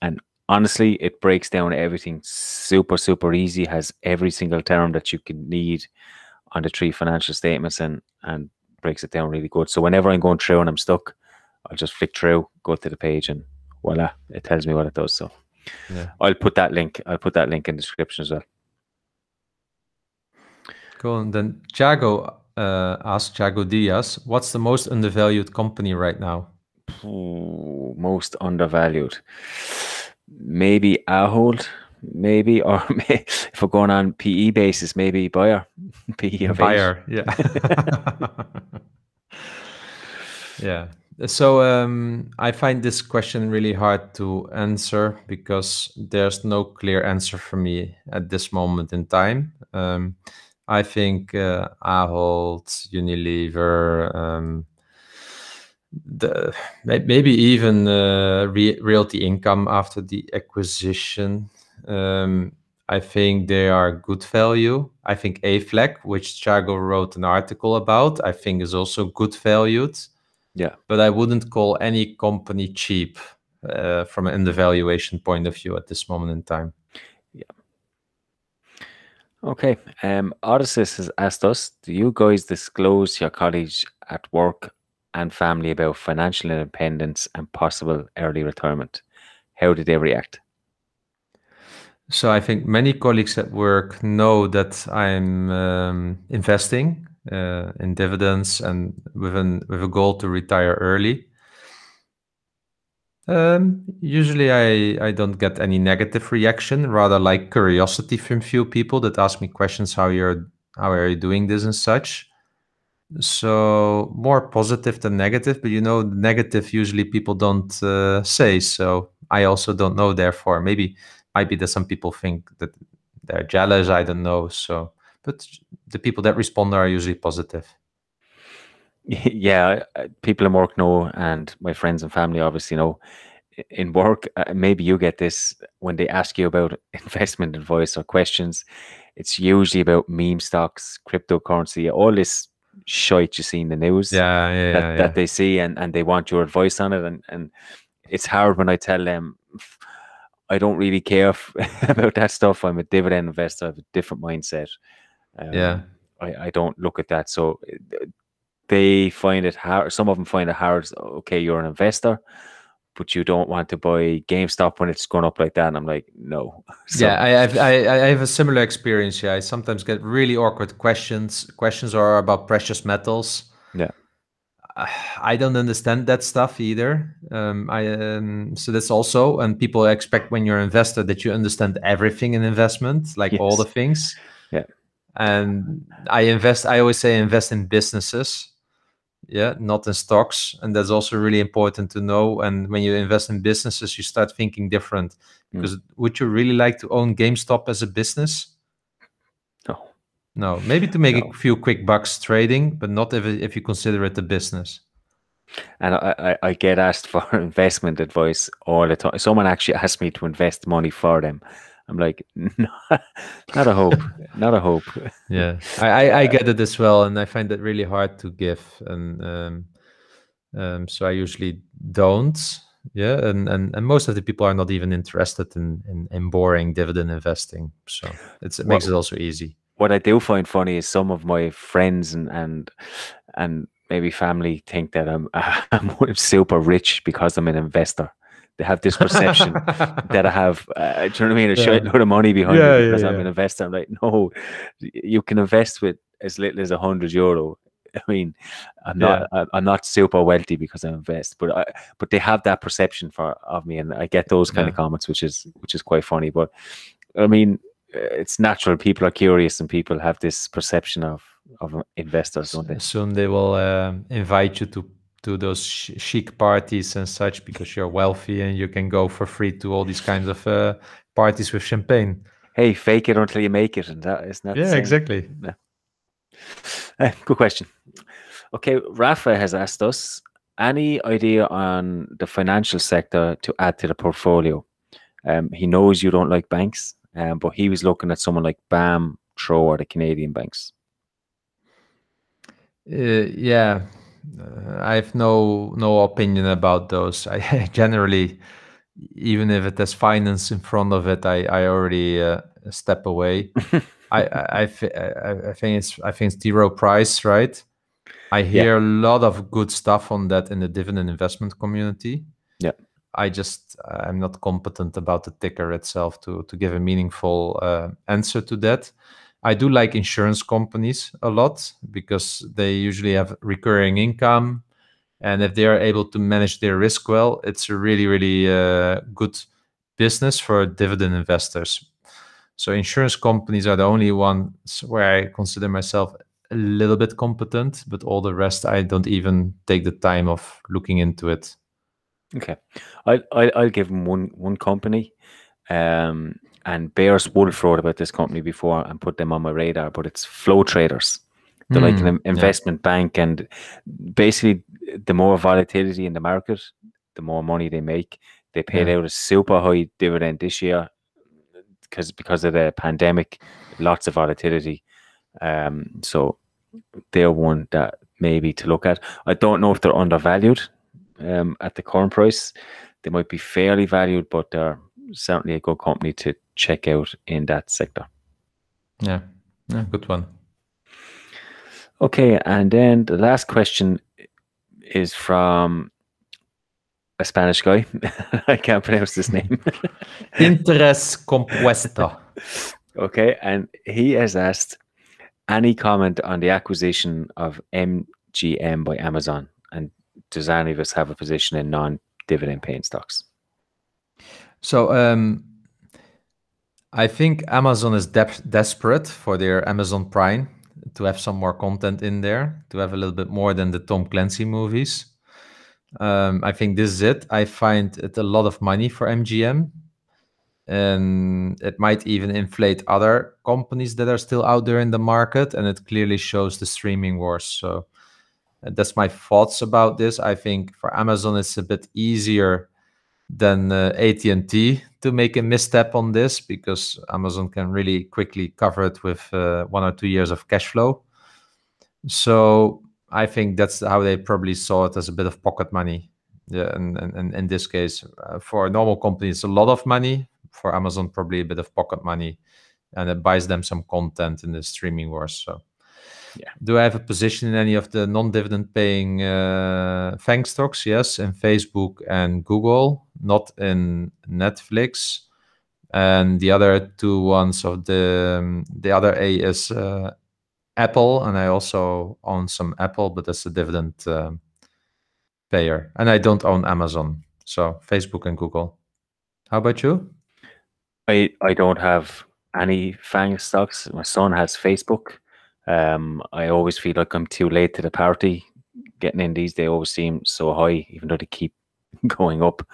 And honestly, it breaks down everything super, super easy, has every single term that you can need on the three financial statements and and breaks it down really good. So whenever I'm going through and I'm stuck, I'll just flick through, go to the page, and voila, it tells me what it does. So Yeah. I'll put that link. I'll put that link in the description as well. Cool. And then Jago uh, asked Jago Diaz, what's the most undervalued company right now? Ooh, most undervalued. Maybe Ahold, maybe, [LAUGHS] or may, if we're going on PE basis, maybe Bayer. [LAUGHS] PE of. Bayer, yeah. [LAUGHS] yeah. So um, I find this question really hard to answer because there's no clear answer for me at this moment in time. Um, I think uh, Ahold, Unilever, um, the may- maybe even uh, Re- Realty Income after the acquisition. Um, I think they are good value. I think Aflac, which Chago wrote an article about, I think is also good valued. Yeah. But I wouldn't call any company cheap uh, from an undervaluation point of view at this moment in time. Yeah. Okay. Um, Odysseus has asked us, do you guys disclose your colleagues at work and family about financial independence and possible early retirement? How did they react? So I think many colleagues at work know that I'm um, investing uh, in dividends and with an with a goal to retire early. Um, usually, I I don't get any negative reaction. Rather, like curiosity from few people that ask me questions how you're how are you doing this and such. So more positive than negative, but you know, negative usually people don't uh, say. So I also don't know. Therefore, maybe might be that some people think that they're jealous. I don't know. So, but the people that respond are usually positive. [LAUGHS] yeah, people in work know, and my friends and family obviously know. In work, uh, maybe you get this when they ask you about [LAUGHS] investment advice or questions. It's usually about meme stocks, cryptocurrency, all this shite you see in the news Yeah, yeah, that, yeah. that they see, and, and they want your advice on it. And, and it's hard when I tell them I don't really care [LAUGHS] about that stuff. I'm a dividend investor. I have a different mindset. Um, Yeah. I, I don't look at that. So they find it hard. Some of them find it hard. Okay, you're an investor, but you don't want to buy GameStop when it's going up like that. And I'm like, no. [LAUGHS] So, yeah, I have I, I have a similar experience. Yeah, I sometimes get really awkward questions. Questions are about precious metals. Yeah. [SIGHS] I don't understand that stuff either. Um, I um, so that's also and people expect when you're an investor that you understand everything in investment, like all the things. Yeah. And I invest. I always say invest in businesses. Yeah, not in stocks, and that's also really important to know. And when you invest in businesses, you start thinking different. Mm. Because would you really like to own GameStop as a business? no. No, maybe to make No. a few quick bucks trading, but not if if you consider it a business. And I, I, I get asked [LAUGHS] for investment advice all the time. Someone actually asked me to invest money for them. I'm like, [LAUGHS] no, not a hope, not a hope. [LAUGHS] Yeah, I, I, I get it as well, and I find it really hard to give, and um, um, so I usually don't. Yeah, and, and and most of the people are not even interested in in, in boring dividend investing, so it's, it makes it also easy. what I do find funny is some of my friends and and and maybe family think that I'm [LAUGHS] I'm super rich because I'm an investor. They have this perception [LAUGHS] that I have, uh, do you know what I mean? A Yeah. shit load of money behind Yeah, me yeah, because I'm yeah. an investor. I'm like, no, you can invest with as little as a hundred euro. [LAUGHS] I mean, I'm not, I, I'm not super wealthy because I invest, but I, but they have that perception for of me, and I get those kind of comments, which is which is quite funny. But I mean, uh, it's natural. People are curious, and people have this perception of of investors, don't they? Soon they will um, invite you to to those ch- chic parties and such because you're wealthy and you can go for free to all these kinds of uh, parties with champagne. Hey, fake it until you make it, and that is not. Yeah, exactly. Uh, good question. Okay, Rafa has asked us any idea on the financial sector to add to the portfolio. Um, he knows you don't like banks, um, but he was looking at someone like BAM, Tro, or the Canadian banks. Uh, yeah, uh, I have no no opinion about those. I [LAUGHS] generally, even if it has finance in front of it, I I already uh, step away. [LAUGHS] I I, I, th- I, I think it's I think it's. Rowe Price, right? I hear a lot of good stuff on that in the dividend investment community. Yeah. I just I'm not competent about the ticker itself to to give a meaningful uh, answer to that. I do like insurance companies a lot because they usually have recurring income, and if they are able to manage their risk well, it's a really really uh, good business for dividend investors. So insurance companies are the only ones where I consider myself a little bit competent, but all the rest I don't even take the time of looking into it. Okay, I I I'll give them one one company, um, and Bears would have thought about this company before and put them on my radar, but it's Flow Traders. They're like Hmm, an yeah. investment bank, and basically, the more volatility in the market, the more money they make. They paid Yeah. out a super high dividend this year because because of the pandemic, lots of volatility. Um, so they're one that maybe to look at. I don't know if they're undervalued um, at the current price. They might be fairly valued, but they're certainly a good company to check out in that sector. Yeah, yeah, good one. Okay, and then the last question is from a Spanish guy. [LAUGHS] I can't pronounce this name. [LAUGHS] Interés compuesto. [LAUGHS] okay, and he has asked any comment on the acquisition of MGM by Amazon, and does any of us have a position in non-dividend paying stocks? So um, I think Amazon is de- desperate for their Amazon Prime to have some more content in there, to have a little bit more than the Tom Clancy movies. Um, I think this is it. I find it a lot of money for MGM, and it might even inflate other companies that are still out there in the market. And it clearly shows the streaming wars. So uh, that's my thoughts about this. I think for Amazon, it's a bit easier than uh, AT&T to make a misstep on this because Amazon can really quickly cover it with uh, one or two years of cash flow. So I think that's how they probably saw it as a bit of pocket money. Yeah, and, and, and in this case, uh, for a normal company, it's a lot of money. For Amazon, probably a bit of pocket money, and it buys them some content in the streaming wars. So, Yeah. Do I have a position in any of the non-dividend paying uh, FANG stocks? Yes, in Facebook and Google, not in Netflix. And the other two ones of the um, the other A is uh, Apple, and I also own some Apple, but that's a dividend um, payer. And I don't own Amazon, so Facebook and Google. How about you? I I don't have any FANG stocks. My son has Facebook. Um, I always feel like I'm too late to the party. Getting in these, they always seem so high, even though they keep [LAUGHS] going up.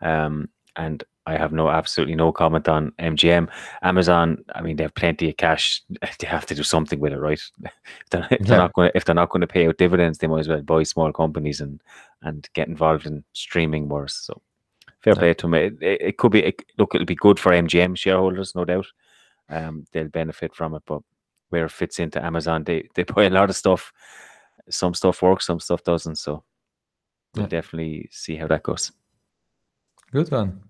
Um, and I have no absolutely no comment on MGM. Amazon, I mean, they have plenty of cash. [LAUGHS] They have to do something with it, right? [LAUGHS] if they're, if they're Yeah. not going, if they're not going to pay out dividends, they might as well buy small companies and and get involved in streaming wars. So fair Yeah. play to them. It, it, it could be it, look. It'll be good for MGM shareholders, no doubt. Um, they'll benefit from it, but where it fits into Amazon, they they buy a lot of stuff. Some stuff works, some stuff doesn't. So we'll Yeah. definitely see how that goes. Good one.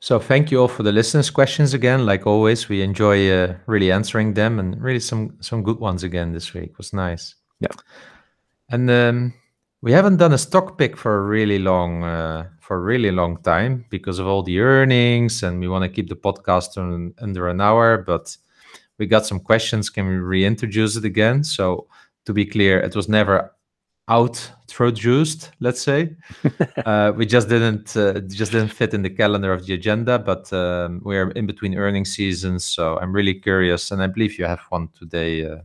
So thank you all for the listeners' questions again. Like always, we enjoy uh, really answering them, and really some some good ones again this week. It was nice. Yeah. And um, we haven't done a stock pick for a really long uh, for a really long time because of all the earnings, and we want to keep the podcast on, under an hour. But we got some questions. Can we reintroduce it again? So to be clear, it was never out-introduced. Let's say [LAUGHS] uh, we just didn't uh, just didn't fit in the calendar of the agenda, but um, we're in between earning seasons, so I'm really curious, and I believe you have one today, uh,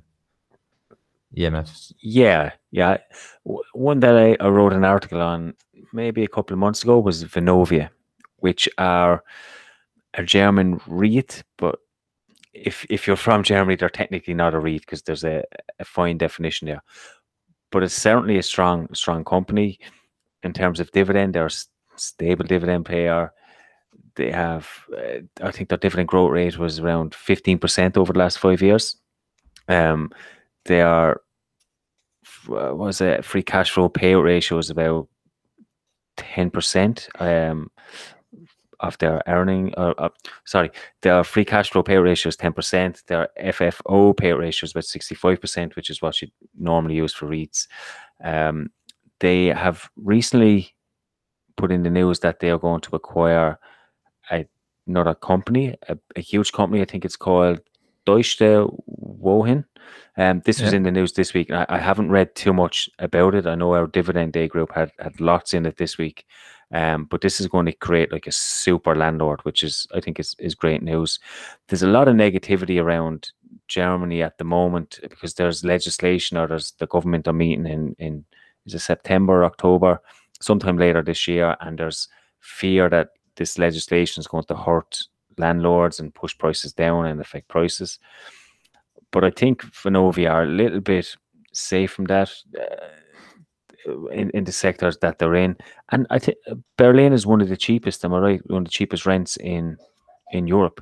EMF. Yeah, yeah. One that I, I wrote an article on maybe a couple of months ago was Vonovia, which are a German REIT, but if if you're from Germany, they're technically not a REIT because there's a, a fine definition there. But it's certainly a strong strong company in terms of dividend. They're a stable dividend payer. They have, uh, I think their dividend growth rate was around fifteen percent over the last five years. Um, they are what was it free cash flow payout ratio is about ten percent. Um, of their earning. Uh, uh, sorry, their free cash flow payout ratio is ten percent. Their FFO payout ratio is about sixty-five percent, which is what you normally use for REITs. Um, they have recently put in the news that they are going to acquire a, another company, a, a huge company. I think it's called Deutsche Wohnen. Um, this was Yeah. in the news this week. I, I haven't read too much about it. I know our dividend day group had, had lots in it this week. Um, but this is going to create like a super landlord, which is I think is, is great news. There's a lot of negativity around Germany at the moment because there's legislation or there's the government are meeting in in is it September, October, sometime later this year, and there's fear that this legislation is going to hurt landlords and push prices down and affect prices. But I think Vonovia are a little bit safe from that uh, in, in the sectors that they're in. And I think Berlin is one of the cheapest, am I right? One of the cheapest rents in in Europe.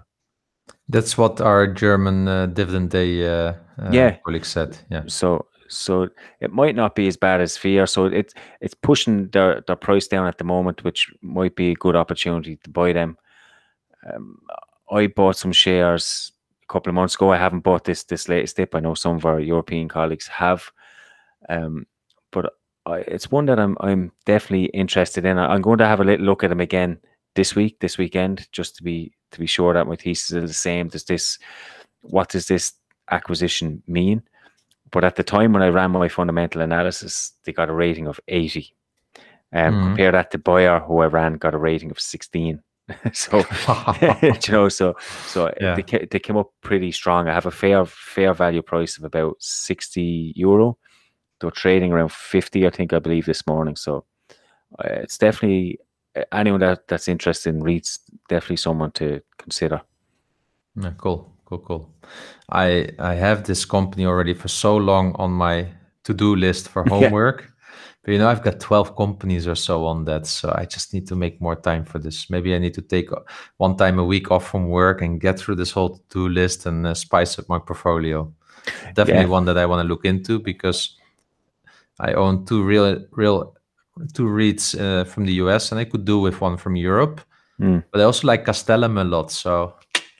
That's what our German uh, dividend day uh, uh, Yeah. colleague said. Yeah. So so it might not be as bad as fear. So it's it's pushing their, their price down at the moment, which might be a good opportunity to buy them. Um, I bought some shares a couple of months ago. I haven't bought this this latest dip. I know some of our European colleagues have, um, but I, it's one that I'm I'm definitely interested in. I, I'm going to have a little look at them again this week, this weekend, just to be to be sure that my thesis is the same. Does this what does this acquisition mean? But at the time when I ran my fundamental analysis, they got a rating of 80. Um, Mhm. Compare that to Bayer, who I ran, got a rating of 16. [LAUGHS] so, [LAUGHS] [LAUGHS] you know, so so Yeah. they, they came up pretty strong. I have a fair fair value price of about 60 euro. They're trading around 50, I think, I believe, this morning. So uh, it's definitely uh, anyone that, that's interested in REITs, definitely someone to consider. Yeah, cool, cool, cool. I I have this company already for so long on my to-do list for homework. But you know, I've got 12 companies or so on that, so I just need to make more time for this. Maybe I need to take uh, one time a week off from work and get through this whole to-do list and uh, spice up my portfolio. Definitely Yeah. one that I want to look into because I own two real real two REITs uh, from the US, and I could do with one from Europe. Mm. But I also like Castellum a lot. So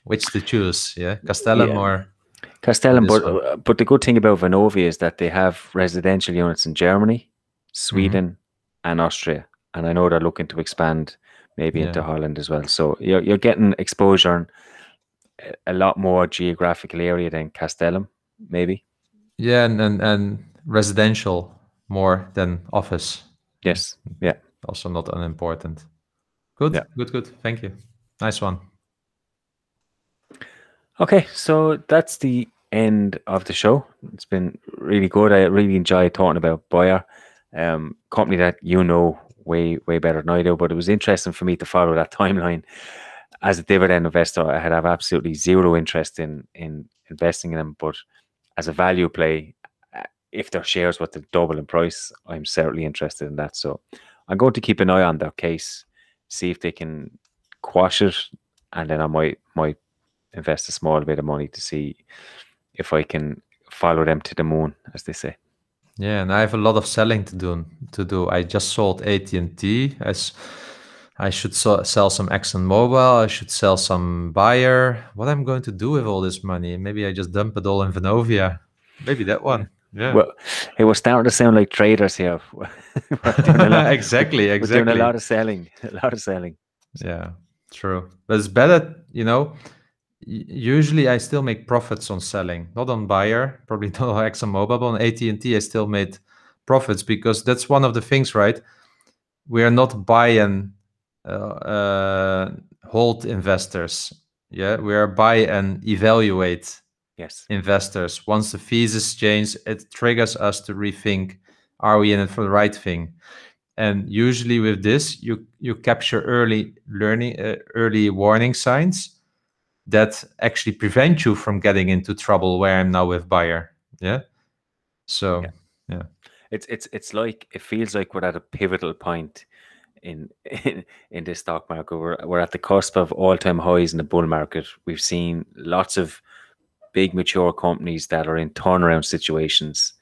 which to choose? Yeah, Castellum Yeah. or Castellum, but uh, but the good thing about Vonovia is that they have residential units in Germany, Mm-hmm. Sweden, and Austria, and I know they're looking to expand maybe into Holland as well. So you're you're getting exposure in a- a lot more geographical area than Castellum, maybe. yeah, and and, and residential more than office. Yes, yeah. Also not unimportant. Good, Yeah. good, good. Thank you. Nice one. Okay, so that's the end of the show. It's been really good. I really enjoyed talking about Bayer, um, company that you know way way better than I do. But it was interesting for me to follow that timeline. As a dividend investor, I had have absolutely zero interest in in investing in them. But as a value play, uh, if their shares were to double in price, I'm certainly interested in that. So I'm going to keep an eye on their case, see if they can quash it, and then I might might invest a small bit of money to see if I can follow them to the moon, as they say. Yeah, and I have a lot of selling to do. To do. I just sold AT and T. As I should so- sell some Exxon Mobil. I should sell some Bayer. What I'm going to do with all this money? Maybe I just dump it all in Vonovia. Maybe that one. Yeah. Well, it was starting to sound like traders here. [LAUGHS] We're lot- exactly. We're Exactly. doing a lot [LAUGHS] of selling. [LAUGHS] A lot of selling. Yeah, true. But it's better, you know. Usually, I still make profits on selling, not on Bayer, probably [LAUGHS] not on ExxonMobil, but on AT and T, I still made profits because that's one of the things, right? We are not buy and uh, uh, hold investors. Yeah, we are buy and evaluate Yes. investors. Once the thesis change, it triggers us to rethink: Are we in it for the right thing? And usually with this, you you capture early learning, uh, early warning signs that actually prevent you from getting into trouble. Where I'm now with Bayer, yeah. So Yeah. It's it's it's like it feels like we're at a pivotal point in in, [LAUGHS] in this stock market. We're we're at the cusp of all time highs in the bull market. We've seen lots of big mature companies that are in turnaround situations.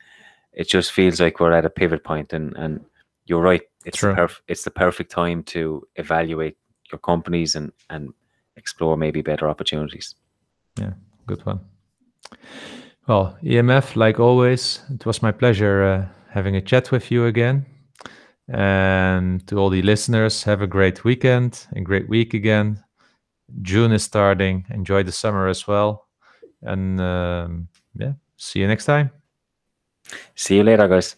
It just feels like we're at a pivot point, and and you're right. It's the True. perf- it's the perfect time to evaluate your companies and and explore maybe better opportunities. Yeah, good one. Well, EMF, like always, it was my pleasure uh, having a chat with you again. And to all the listeners, have a great weekend, and great week again. June is starting. Enjoy the summer as well. And um, yeah, see you next time. See you later, guys.